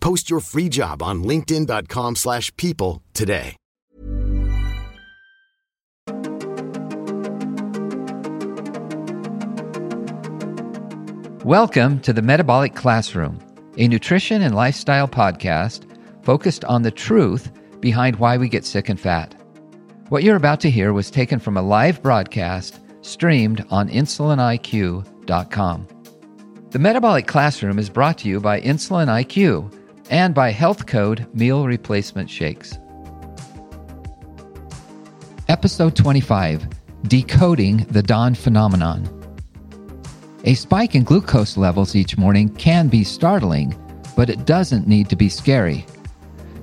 Post your free job on linkedin.com/people slash people today. Welcome to the Metabolic Classroom, a nutrition and lifestyle podcast focused on the truth behind why we get sick and fat. What you're about to hear was taken from a live broadcast streamed on insuliniq.com. The Metabolic Classroom is brought to you by Insulin IQ and by Health Code Meal Replacement Shakes. Episode 25 Decoding the Dawn Phenomenon. A spike in glucose levels each morning can be startling, but it doesn't need to be scary.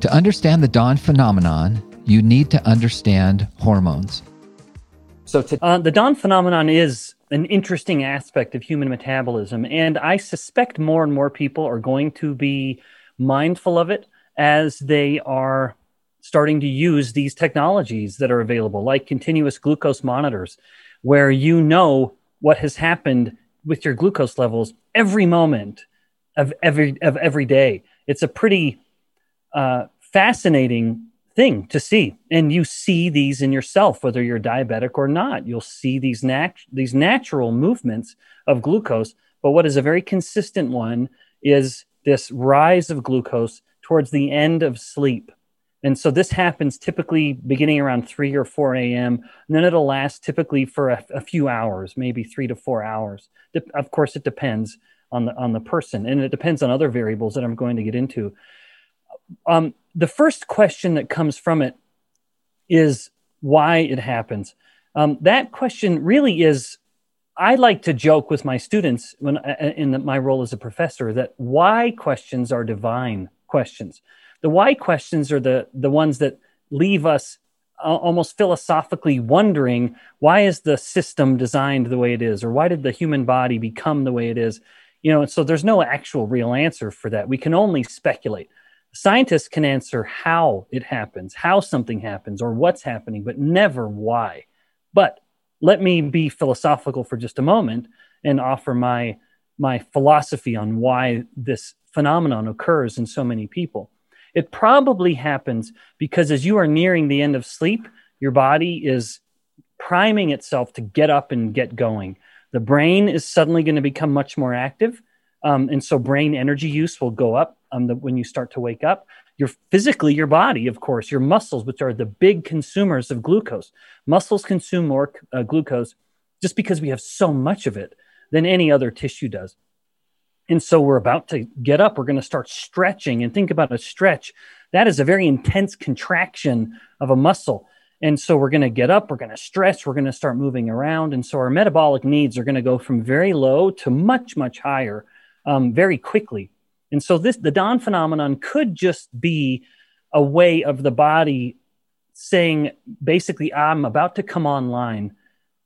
To understand the dawn phenomenon, you need to understand hormones. So, to, uh, the dawn phenomenon is an interesting aspect of human metabolism, and I suspect more and more people are going to be mindful of it as they are starting to use these technologies that are available, like continuous glucose monitors, where you know what has happened with your glucose levels every moment of every of every day. It's a pretty uh, fascinating thing to see, and you see these in yourself, whether you're diabetic or not. You'll see these nat- these natural movements of glucose. But what is a very consistent one is this rise of glucose towards the end of sleep. And so this happens typically beginning around 3 or 4 a.m. And then it'll last typically for a, a few hours, maybe three to four hours. De- of course, it depends on the, on the person and it depends on other variables that I'm going to get into. Um, the first question that comes from it is why it happens. Um, that question really is I like to joke with my students when in the, my role as a professor that why questions are divine questions. The why questions are the the ones that leave us uh, almost philosophically wondering why is the system designed the way it is or why did the human body become the way it is? You know so there's no actual real answer for that. We can only speculate. Scientists can answer how it happens how something happens or what's happening but never why. But let me be philosophical for just a moment and offer my my philosophy on why this phenomenon occurs in so many people it probably happens because as you are nearing the end of sleep, your body is priming itself to get up and get going. The brain is suddenly going to become much more active. Um, and so brain energy use will go up um, the, when you start to wake up. Your physically, your body, of course, your muscles, which are the big consumers of glucose. Muscles consume more uh, glucose just because we have so much of it than any other tissue does. And so we're about to get up. We're going to start stretching and think about a stretch. That is a very intense contraction of a muscle. And so we're going to get up, we're going to stretch, we're going to start moving around. And so our metabolic needs are going to go from very low to much, much higher um, very quickly. And so this, the dawn phenomenon could just be a way of the body saying, basically, I'm about to come online.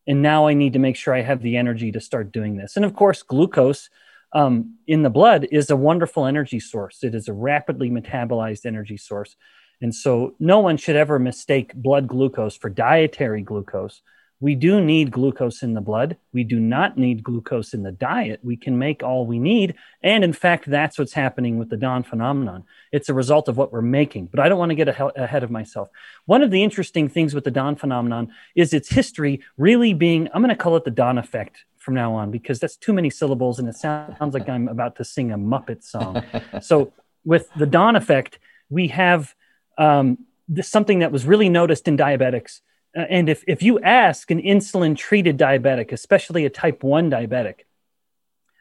And now I need to make sure I have the energy to start doing this. And of course, glucose um, in the blood is a wonderful energy source. It is a rapidly metabolized energy source. And so no one should ever mistake blood glucose for dietary glucose. We do need glucose in the blood. We do not need glucose in the diet. We can make all we need. And in fact, that's what's happening with the dawn phenomenon. It's a result of what we're making. But I don't want to get ahead of myself. One of the interesting things with the dawn phenomenon is its history really being, I'm going to call it the dawn effect from now on because that's too many syllables and it sounds like I'm about to sing a Muppet song. so with the dawn effect, we have um, this, something that was really noticed in diabetics uh, and if, if you ask an insulin treated diabetic, especially a type 1 diabetic,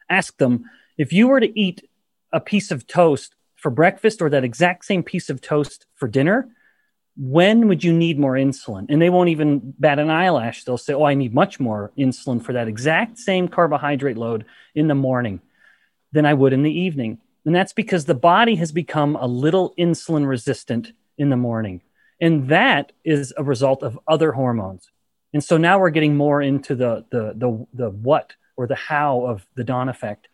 ask them if you were to eat a piece of toast for breakfast or that exact same piece of toast for dinner, when would you need more insulin? And they won't even bat an eyelash. They'll say, Oh, I need much more insulin for that exact same carbohydrate load in the morning than I would in the evening. And that's because the body has become a little insulin resistant in the morning. And that is a result of other hormones. And so now we're getting more into the, the, the, the what or the how of the dawn effect.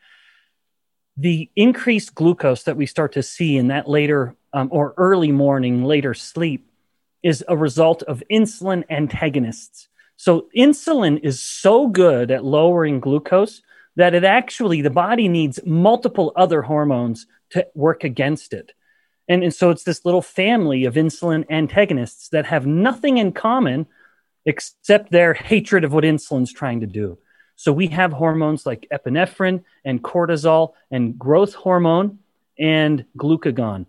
The increased glucose that we start to see in that later um, or early morning, later sleep is a result of insulin antagonists. So insulin is so good at lowering glucose that it actually, the body needs multiple other hormones to work against it. And, and so it's this little family of insulin antagonists that have nothing in common except their hatred of what insulin's trying to do. So we have hormones like epinephrine and cortisol and growth hormone and glucagon.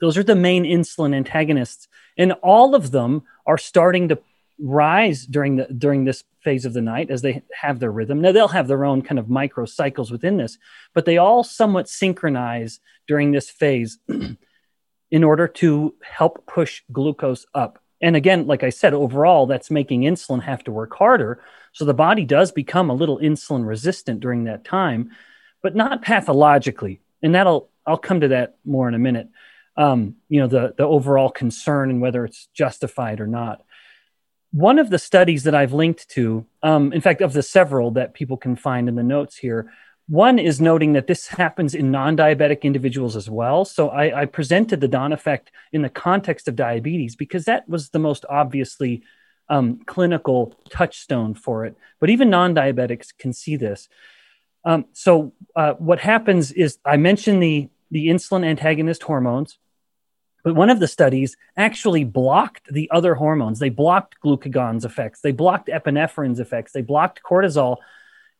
Those are the main insulin antagonists. And all of them are starting to rise during the during this phase of the night as they have their rhythm. Now they'll have their own kind of micro cycles within this, but they all somewhat synchronize during this phase in order to help push glucose up. And again, like I said, overall, that's making insulin have to work harder. So the body does become a little insulin resistant during that time, but not pathologically. And that'll, I'll come to that more in a minute. Um, you know, the, the overall concern and whether it's justified or not one of the studies that I've linked to, um, in fact, of the several that people can find in the notes here, one is noting that this happens in non diabetic individuals as well. So I, I, presented the dawn effect in the context of diabetes because that was the most obviously um, clinical touchstone for it. But even non diabetics can see this. Um, so uh, what happens is I mentioned the, the insulin antagonist hormones. But one of the studies actually blocked the other hormones. They blocked glucagon's effects, they blocked epinephrine's effects, they blocked cortisol,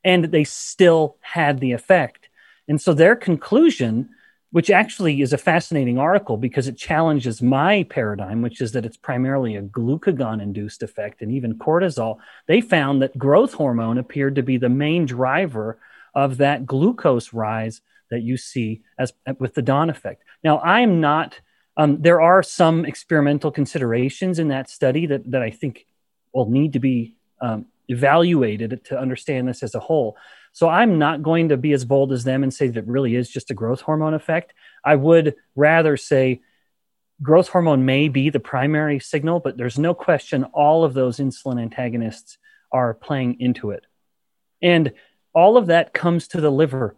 and they still had the effect. And so their conclusion, which actually is a fascinating article because it challenges my paradigm, which is that it's primarily a glucagon induced effect and even cortisol, they found that growth hormone appeared to be the main driver of that glucose rise that you see as with the dawn effect. Now, I'm not um, there are some experimental considerations in that study that, that I think will need to be um, evaluated to understand this as a whole. So I'm not going to be as bold as them and say that it really is just a growth hormone effect. I would rather say growth hormone may be the primary signal, but there's no question all of those insulin antagonists are playing into it. And all of that comes to the liver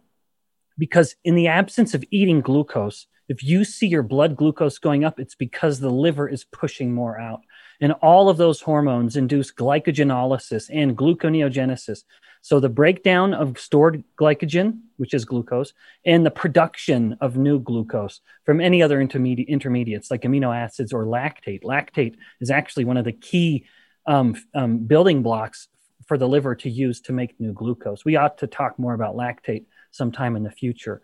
because in the absence of eating glucose, if you see your blood glucose going up, it's because the liver is pushing more out. And all of those hormones induce glycogenolysis and gluconeogenesis. So the breakdown of stored glycogen, which is glucose, and the production of new glucose from any other intermediate intermediates like amino acids or lactate. Lactate is actually one of the key um, um, building blocks for the liver to use to make new glucose. We ought to talk more about lactate sometime in the future.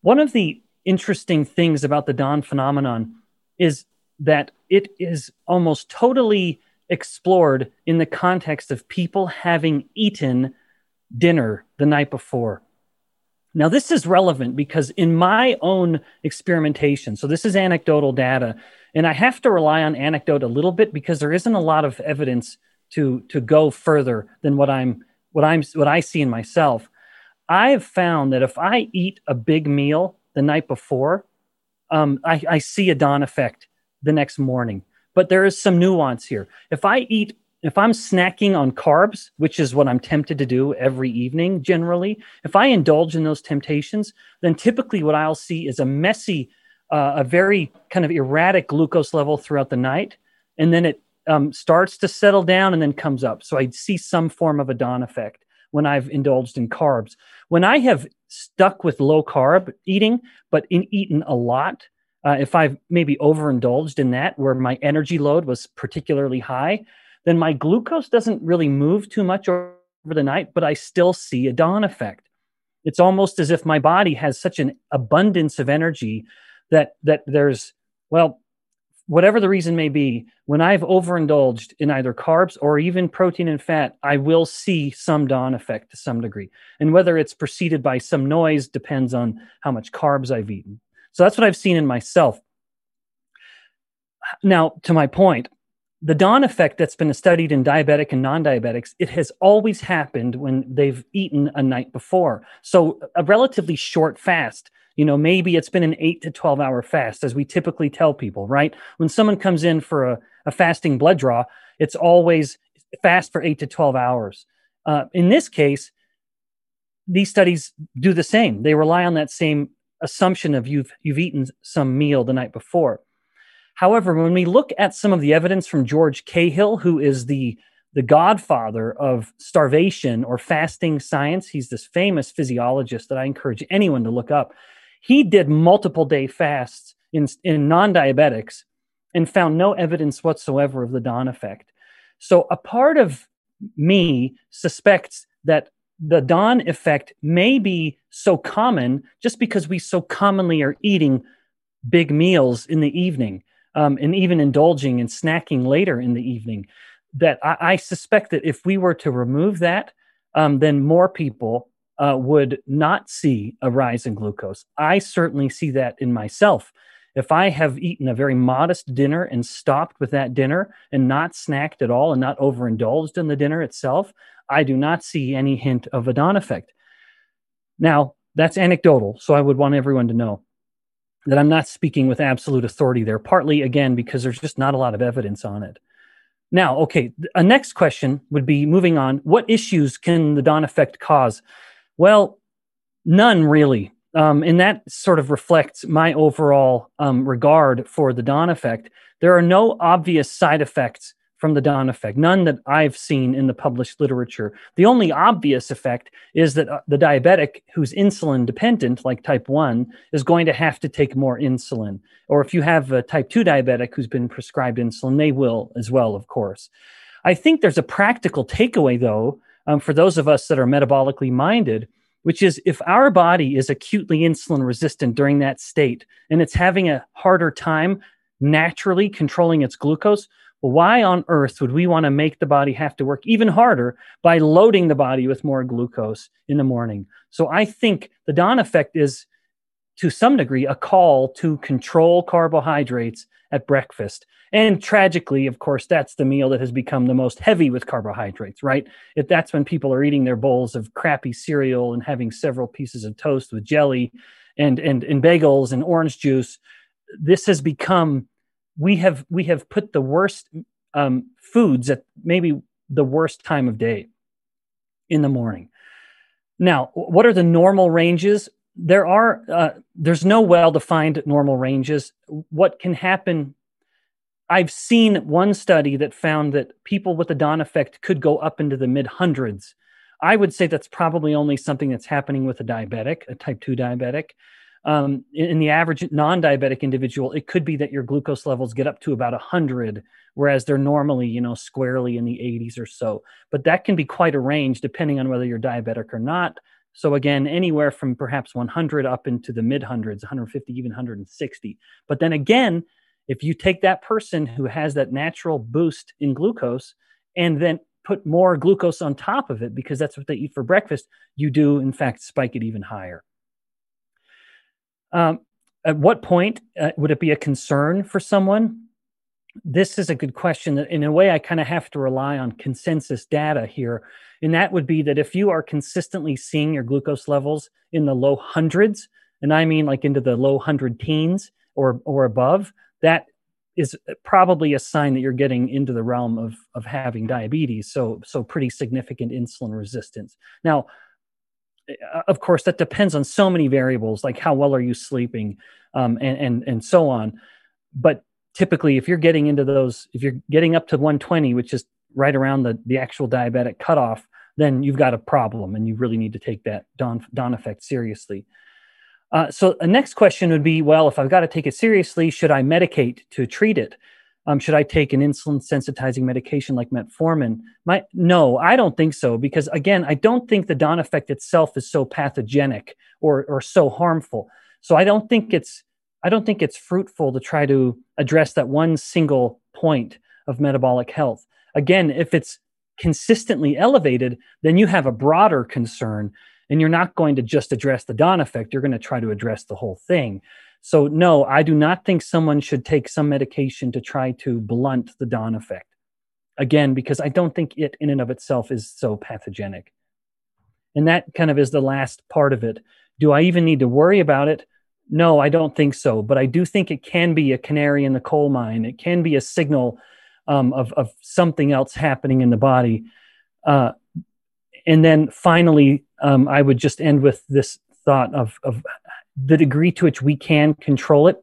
One of the interesting things about the dawn phenomenon is that it is almost totally explored in the context of people having eaten dinner the night before. Now, this is relevant because in my own experimentation, so this is anecdotal data, and I have to rely on anecdote a little bit because there isn't a lot of evidence to to go further than what I'm what I'm what I see in myself. I've found that if I eat a big meal the night before, um, I, I see a dawn effect the next morning. But there is some nuance here. If I eat, if I'm snacking on carbs, which is what I'm tempted to do every evening generally, if I indulge in those temptations, then typically what I'll see is a messy uh, a very kind of erratic glucose level throughout the night, and then it um, starts to settle down and then comes up. So I see some form of a dawn effect when I've indulged in carbs. When I have stuck with low carb eating, but in eaten a lot, uh, if I've maybe overindulged in that where my energy load was particularly high, then my glucose doesn't really move too much over the night, but I still see a dawn effect. It's almost as if my body has such an abundance of energy that that there's well whatever the reason may be, when I've overindulged in either carbs or even protein and fat, I will see some dawn effect to some degree. And whether it's preceded by some noise depends on how much carbs I've eaten. So that's what I've seen in myself. Now, to my point, the dawn effect that's been studied in diabetic and non-diabetics it has always happened when they've eaten a night before so a relatively short fast you know maybe it's been an 8 to 12 hour fast as we typically tell people right? When someone comes in for a, a fasting blood draw it's always fast for 8 to 12 hours. Uh, in this case these studies do the same. They rely on that same assumption of you've you've eaten some meal the night before. However, when we look at some of the evidence from George Cahill, who is the the godfather of starvation or fasting science, he's this famous physiologist that I encourage anyone to look up. He did multiple day fasts in, in non diabetics and found no evidence whatsoever of the dawn effect. So, a part of me suspects that the dawn effect may be so common just because we so commonly are eating big meals in the evening um, and even indulging and snacking later in the evening. That I, I suspect that if we were to remove that, um, then more people uh, would not see a rise in glucose. I certainly see that in myself. If I have eaten a very modest dinner and stopped with that dinner and not snacked at all and not overindulged in the dinner itself, I do not see any hint of a dawn effect. Now, that's anecdotal, so I would want everyone to know that I'm not speaking with absolute authority there, partly again because there's just not a lot of evidence on it. Now, okay, a next question would be moving on. What issues can the dawn effect cause? Well, none really. Um, and that sort of reflects my overall um, regard for the dawn effect. There are no obvious side effects from the dawn effect, none that I've seen in the published literature. The only obvious effect is that uh, the diabetic who's insulin dependent, like type 1, is going to have to take more insulin. Or if you have a type 2 diabetic who's been prescribed insulin, they will as well, of course. I think there's a practical takeaway, though, um, for those of us that are metabolically minded, which is if our body is acutely insulin resistant during that state and it's having a harder time naturally controlling its glucose, why on earth would we want to make the body have to work even harder by loading the body with more glucose in the morning? So I think the dawn effect is to some degree a call to control carbohydrates at breakfast. And tragically, of course, that's the meal that has become the most heavy with carbohydrates, right? If that's when people are eating their bowls of crappy cereal and having several pieces of toast with jelly and and, and bagels and orange juice. This has become we have we have put the worst um, foods at maybe the worst time of day in the morning. Now, what are the normal ranges? There are uh, there's no well-defined normal ranges. What can happen? I've seen one study that found that people with the dawn effect could go up into the mid hundreds. I would say that's probably only something that's happening with a diabetic, a type 2 diabetic um, in, in, the average non-diabetic individual, it could be that your glucose levels get up to about 100, whereas they're normally, you know, squarely in the 80s or so. But that can be quite a range depending on whether you're diabetic or not. So again, anywhere from perhaps 100 up into the mid hundreds, 150, even 160. But then again, if you take that person who has that natural boost in glucose and then put more glucose on top of it because that's what they eat for breakfast, you do in fact spike it even higher. Um, at what point uh, would it be a concern for someone? This is a good question. In a way, I kind of have to rely on consensus data here. And that would be that if you are consistently seeing your glucose levels in the low hundreds, and I mean like into the low hundred teens or, or above, that is probably a sign that you're getting into the realm of, of having diabetes. So, so pretty significant insulin resistance. Now, uh, of course, that depends on so many variables, like how well are you sleeping, um, and and and so on. But typically, if you're getting into those, if you're getting up to 120, which is right around the the actual diabetic cutoff, then you've got a problem, and you really need to take that dawn dawn effect seriously. Uh, so the next question would be, well, if I've got to take it seriously, should I medicate to treat it? Um, should I take an insulin sensitizing medication like metformin? My, no, I don't think so. Because again, I don't think the dawn effect itself is so pathogenic or, or so harmful. So I don't think it's I don't think it's fruitful to try to address that one single point of metabolic health. Again, if it's consistently elevated, then you have a broader concern and you're not going to just address the dawn effect. You're going to try to address the whole thing. So, no, I do not think someone should take some medication to try to blunt the dawn effect. Again, because I don't think it in and of itself is so pathogenic. And that kind of is the last part of it. Do I even need to worry about it? No, I don't think so. But I do think it can be a canary in the coal mine. It can be a signal um, of, of something else happening in the body. Uh, and then finally, um, I would just end with this thought of, of the degree to which we can control it.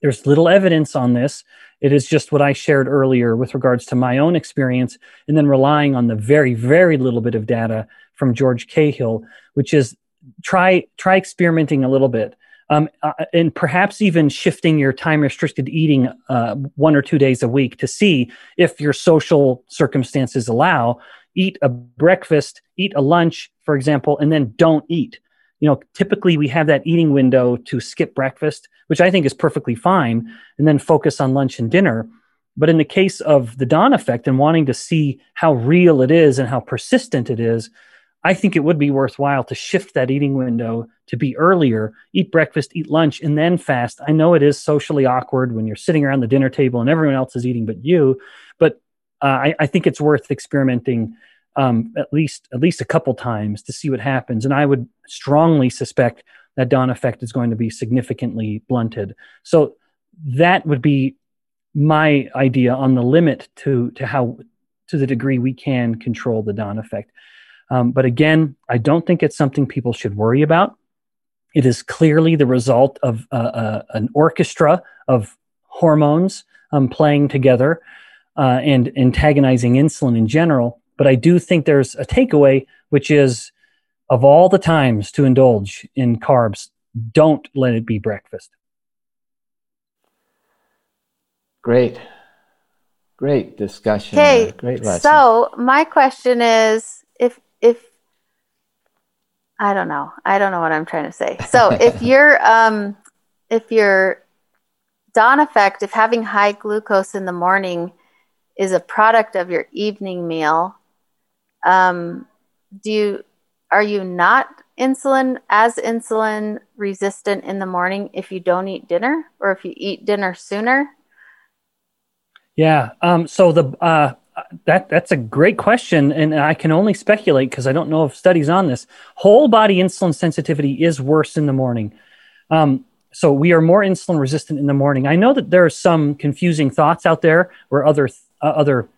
There's little evidence on this. It is just what I shared earlier with regards to my own experience, and then relying on the very, very little bit of data from George Cahill, which is try try experimenting a little bit. Um, uh, and perhaps even shifting your time restricted eating uh, one or two days a week to see if your social circumstances allow. Eat a breakfast, eat a lunch, for example, and then don't eat you know, typically we have that eating window to skip breakfast, which I think is perfectly fine, and then focus on lunch and dinner. But in the case of the dawn effect and wanting to see how real it is and how persistent it is, I think it would be worthwhile to shift that eating window to be earlier, eat breakfast, eat lunch, and then fast. I know it is socially awkward when you're sitting around the dinner table and everyone else is eating but you, but uh, I, I, think it's worth experimenting um, at least at least a couple times to see what happens. And I would strongly suspect that dawn effect is going to be significantly blunted. So that would be my idea on the limit to to how to the degree we can control the dawn effect. Um, but again, I don't think it's something people should worry about. It is clearly the result of uh, uh, an orchestra of hormones um, playing together uh, and antagonizing insulin in general. But I do think there's a takeaway, which is of all the times to indulge in carbs, don't let it be breakfast. Great. Great discussion. Okay. Great lesson. So my question is if if I don't know. I don't know what I'm trying to say. So if you're um if your dawn effect, if having high glucose in the morning is a product of your evening meal, um, do you are you not insulin as insulin resistant in the morning if you don't eat dinner or if you eat dinner sooner? Yeah. Um, so the uh, that that's a great question, and I can only speculate because I don't know of studies on this. Whole body insulin sensitivity is worse in the morning. Um, so we are more insulin resistant in the morning. I know that there are some confusing thoughts out there where other uh, other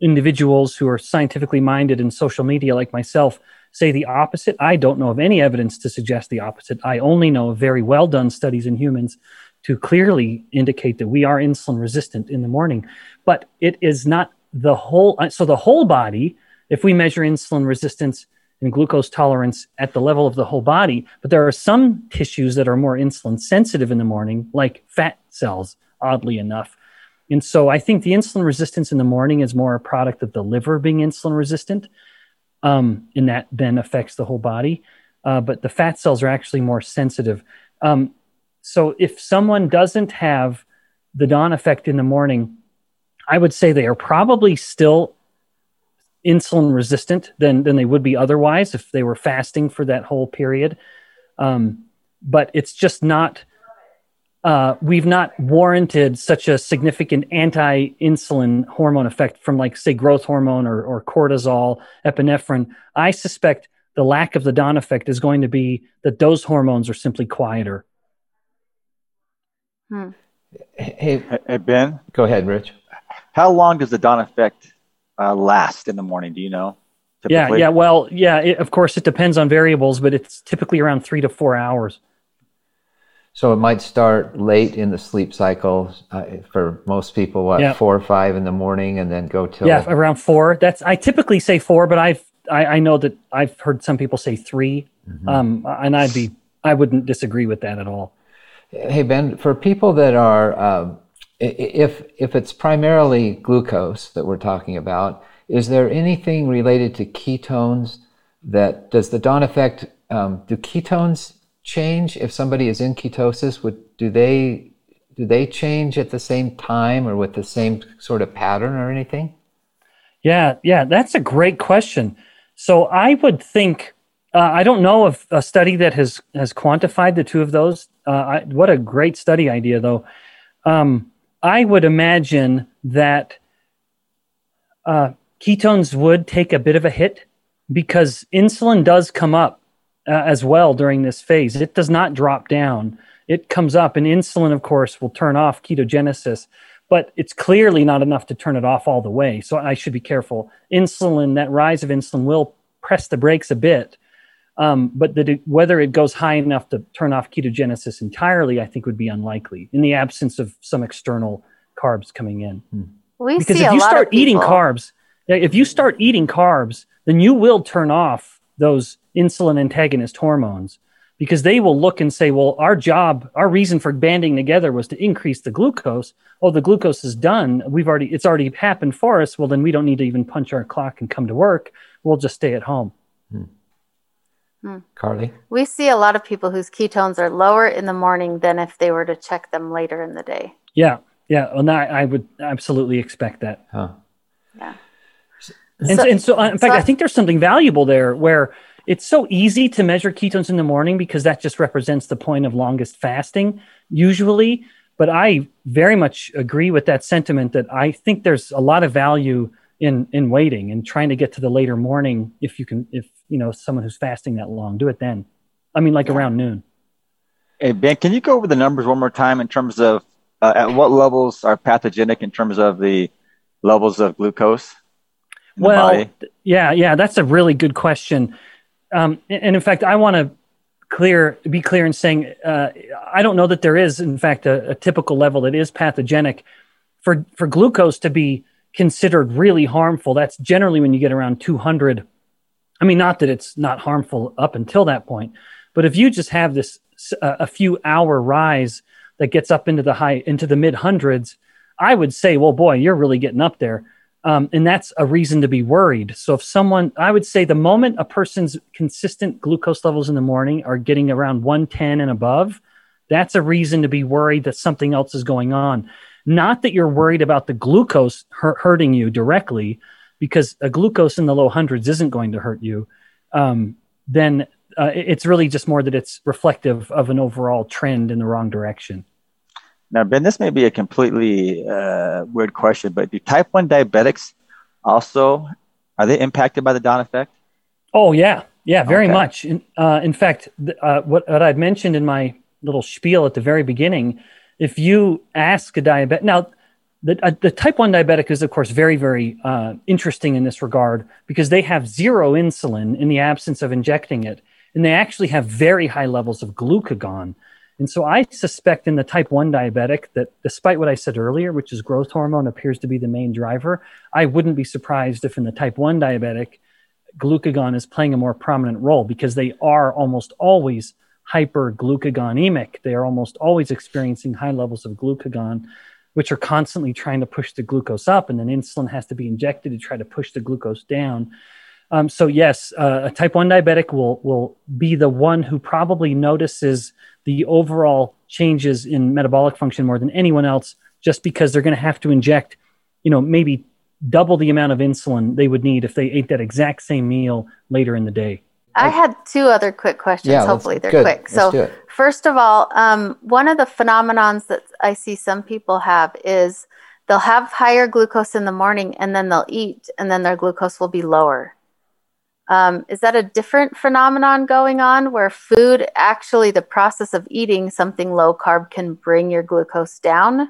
individuals who are scientifically minded in social media like myself say the opposite. I don't know of any evidence to suggest the opposite. I only know of very well done studies in humans to clearly indicate that we are insulin resistant in the morning. But it is not the whole, uh, so the whole body, if we measure insulin resistance and glucose tolerance at the level of the whole body, but there are some tissues that are more insulin sensitive in the morning, like fat cells, oddly enough. And so I think the insulin resistance in the morning is more a product of the liver being insulin resistant, um, and that then affects the whole body. Uh, but the fat cells are actually more sensitive. Um, so if someone doesn't have the dawn effect in the morning, I would say they are probably still insulin resistant than than they would be otherwise if they were fasting for that whole period. Um, but it's just not uh, we've not warranted such a significant anti-insulin hormone effect from like say growth hormone or, or cortisol epinephrine i suspect the lack of the dawn effect is going to be that those hormones are simply quieter hmm. hey, hey ben go ahead rich how long does the dawn effect uh, last in the morning do you know Typically? Yeah, yeah. Well, yeah. It, of course, it depends on variables, but it's typically around three to four hours. So it might start late in the sleep cycle uh, for most people. What yeah. four or five in the morning, and then go till yeah, around four. That's I typically say four, but I've I, I know that I've heard some people say 3 mm-hmm. um, and I'd be I wouldn't disagree with that at all. Hey Ben, for people that are um, if if it's primarily glucose that we're talking about, is there anything related to ketones that does the dawn effect? Um, do ketones change if somebody is in ketosis? Would do they do they change at the same time or with the same sort of pattern or anything? Yeah, yeah, that's a great question. So I would think uh, I don't know of a study that has has quantified the two of those. Uh, I, what a great study idea, though. Um, I would imagine that uh, ketones would take a bit of a hit because insulin does come up uh, as well during this phase. It does not drop down. It comes up, and insulin, of course, will turn off ketogenesis, but it's clearly not enough to turn it off all the way. So I should be careful. Insulin, that rise of insulin, will press the brakes a bit. Um, but it, whether it goes high enough to turn off ketogenesis entirely, I think would be unlikely in the absence of some external carbs coming in. Hmm. We because see if you start eating carbs, if you start eating carbs, then you will turn off those insulin antagonist hormones because they will look and say, well, our job, our reason for banding together was to increase the glucose. Oh, the glucose is done. We've already, it's already happened for us. Well, then we don't need to even punch our clock and come to work. We'll just stay at home. Hmm. Carly? We see a lot of people whose ketones are lower in the morning than if they were to check them later in the day. Yeah. Yeah. Well, I, I would absolutely expect that. Huh. Yeah. And so, and so, in fact, so I think there's something valuable there where it's so easy to measure ketones in the morning because that just represents the point of longest fasting, usually. But I very much agree with that sentiment that I think there's a lot of value in in waiting and trying to get to the later morning if you can if you know someone who's fasting that long do it then. I mean like yeah. around noon. Hey ben can you go over the numbers one more time in terms of uh, at what levels are pathogenic in terms of the levels of glucose well yeah yeah that's a really good question. Um, and in fact, I want to clear be clear in saying uh, I don't know that there is, in fact, a, a, typical level that is pathogenic. For for glucose to be considered really harmful. That's generally when you get around 200. I mean, not that it's not harmful up until that point, but if you just have this uh, a few hour rise that gets up into the high into the mid hundreds, I would say, well, boy, you're really getting up there. Um, and that's a reason to be worried. So, if someone, I would say the moment a person's consistent glucose levels in the morning are getting around 110 and above, that's a reason to be worried that something else is going on. Not that you're worried about the glucose hurting you directly, because a glucose in the low hundreds isn't going to hurt you. Um, then uh, it's really just more that it's reflective of an overall trend in the wrong direction. Now, Ben, this may be a completely uh, weird question, but do type 1 diabetics also, are they impacted by the Dawn effect? Oh, yeah. Yeah, very okay. much. In, uh, in fact, uh, what, what I'd mentioned in my little spiel at the very beginning, if you ask a diabetic, now, the, uh, the type 1 diabetic is, of course, very, very uh, interesting in this regard because they have zero insulin in the absence of injecting it. And they actually have very high levels of glucagon. And so I suspect in the type 1 diabetic that despite what I said earlier, which is growth hormone appears to be the main driver, I wouldn't be surprised if in the type 1 diabetic, glucagon is playing a more prominent role because they are almost always hyperglucagonemic. They are almost always experiencing high levels of glucagon, which are constantly trying to push the glucose up, and then insulin has to be injected to try to push the glucose down. Um, so yes, uh, a type one diabetic will will be the one who probably notices the overall changes in metabolic function more than anyone else, just because they're going to have to inject, you know, maybe double the amount of insulin they would need if they ate that exact same meal later in the day. I had two other quick questions. Yeah, Hopefully, they're good. quick. Let's so, first of all, um, one of the phenomenons that I see some people have is they'll have higher glucose in the morning and then they'll eat, and then their glucose will be lower. Um, is that a different phenomenon going on where food, actually, the process of eating something low carb can bring your glucose down?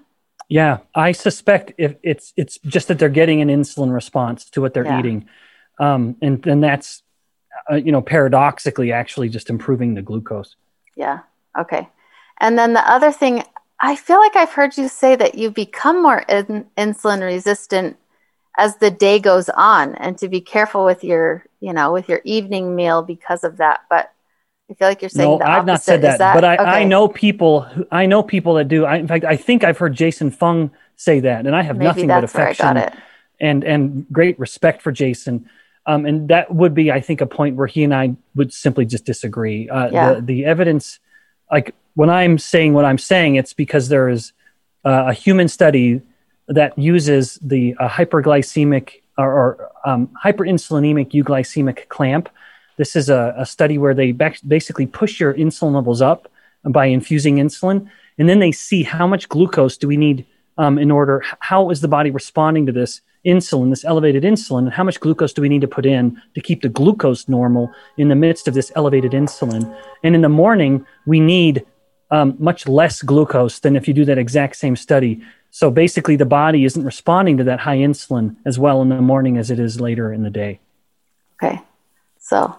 Yeah, I suspect if it's it's just that they're getting an insulin response to what they're yeah. eating. um, and then that's uh, you know paradoxically actually just improving the glucose. Yeah. Okay. And then the other thing, I feel like I've heard you say that you become more in- insulin resistant as the day goes on, and to be careful with your you know with your evening meal because of that. But I feel like you're saying no, I've not said that, that but I, okay. I know people. Who, I know people that do. I, in fact, I think I've heard Jason Fung say that, and I have Maybe nothing but that's where I affection and and great respect for Jason. Um, and that would be, I think, a point where he and I would simply just disagree. Uh, Yeah. the, the evidence, like when I'm saying what I'm saying, it's because there is uh, a human study that uses the uh, hyperglycemic or, or um, hyperinsulinemic euglycemic clamp. This is a, a study where they bac- basically push your insulin levels up by infusing insulin, and then they see how much glucose do we need um, in order, how is the body responding to this insulin, this elevated insulin, and how much glucose do we need to put in to keep the glucose normal in the midst of this elevated insulin? And in the morning, we need um, much less glucose than if you do that exact same study. So basically, the body isn't responding to that high insulin as well in the morning as it is later in the day. Okay. So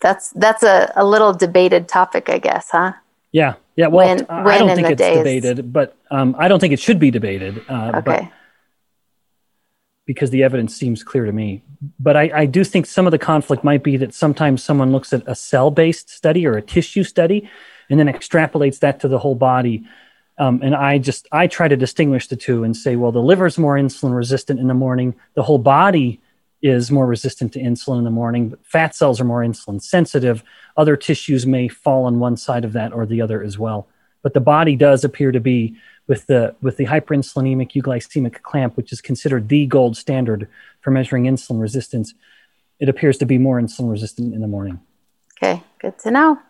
that's that's a, a little debated topic, I guess, huh? Yeah, yeah. Well, When- I- I don't think it's days? debated, but um, I don't think it should be debated. Uh, but Okay. Because the evidence seems clear to me. But I, I do think some of the conflict might be that sometimes someone looks at a cell based study or a tissue study and then extrapolates that to the whole body. Um, and I just, I try to distinguish the two and say, well, the liver's more insulin resistant in the morning, the whole body is more resistant to insulin in the morning, but fat cells are more insulin sensitive. Other tissues may fall on one side of that or the other as well. But the body does appear to be with the with the hyperinsulinemic euglycemic clamp, which is considered the gold standard for measuring insulin resistance. It appears to be more insulin resistant in the morning. Okay. Good to know.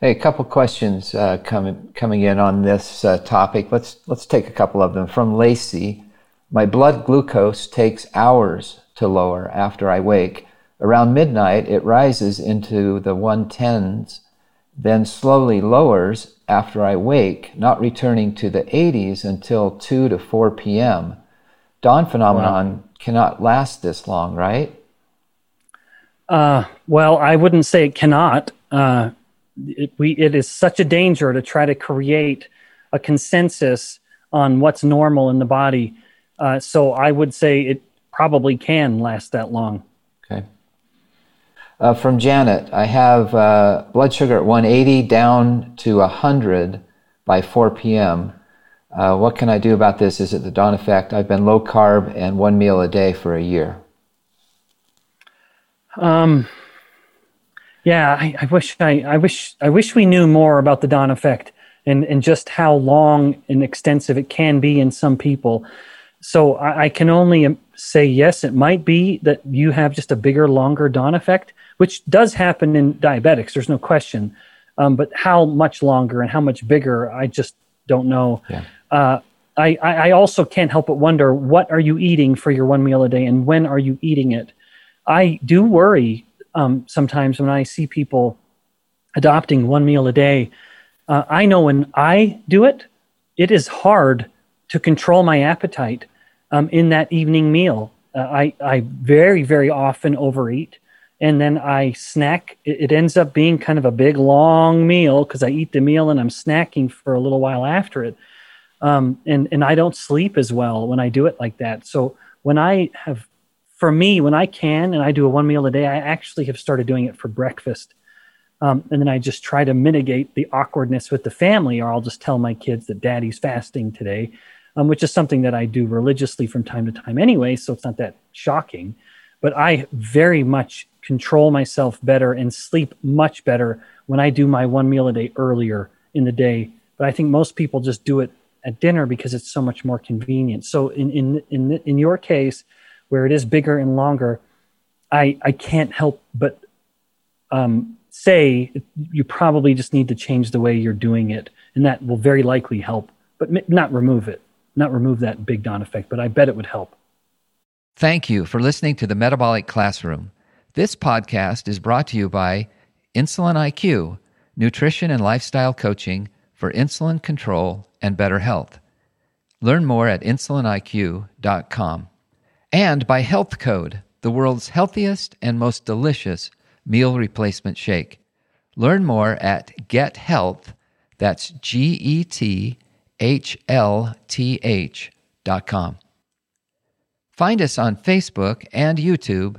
Hey, a couple questions uh, coming coming in on this uh, topic. Let's let's take a couple of them from Lacey. My blood glucose takes hours to lower after I wake. Around midnight, it rises into the 110s, then slowly lowers after I wake, not returning to the 80s until 2 to 4 p.m. Dawn phenomenon cannot last this long, right? Uh, well, I wouldn't say it cannot. Uh, it, we, it is such a danger to try to create a consensus on what's normal in the body. Uh, so I would say it probably can last that long. Uh, from Janet, I have uh, blood sugar at 180 down to 100 by 4 p.m. Uh, what can I do about this? Is it the dawn effect? I've been low carb and one meal a day for a year. Um, yeah, I, I wish I, I wish I wish we knew more about the dawn effect and and just how long and extensive it can be in some people. So I, I can only say yes, it might be that you have just a bigger, longer dawn effect, which does happen in diabetics. There's no question. Um, but how much longer and how much bigger, I just don't know. Yeah. Uh, I, I also can't help but wonder what are you eating for your one meal a day and when are you eating it? I do worry um, sometimes when I see people adopting one meal a day. Uh, I know when I do it, it is hard to control my appetite um, in that evening meal. Uh, I, I very, very often overeat and then I snack. It, it ends up being kind of a big, long meal because I eat the meal and I'm snacking for a little while after it. Um, and, and I don't sleep as well when I do it like that. So when I have for me, when I can and I do a one meal a day, I actually have started doing it for breakfast. Um, and then I just try to mitigate the awkwardness with the family, or I'll just tell my kids that daddy's fasting today, um, which is something that I do religiously from time to time anyway. So it's not that shocking. But I very much control myself better and sleep much better when I do my one meal a day earlier in the day. But I think most people just do it at dinner because it's so much more convenient. So in in in in your case, where it is bigger and longer, I, I can't help but um, say you probably just need to change the way you're doing it, and that will very likely help, but not remove it, not remove that big dawn effect, but I bet it would help. Thank you for listening to the Metabolic Classroom. This podcast is brought to you by Insulin IQ, nutrition and lifestyle coaching for insulin control and better health. Learn more at insuliniq.com. And by Health Code, the world's healthiest and most delicious meal replacement shake. Learn more at Get Health, that's G E T H L T H dot com. Find us on Facebook and YouTube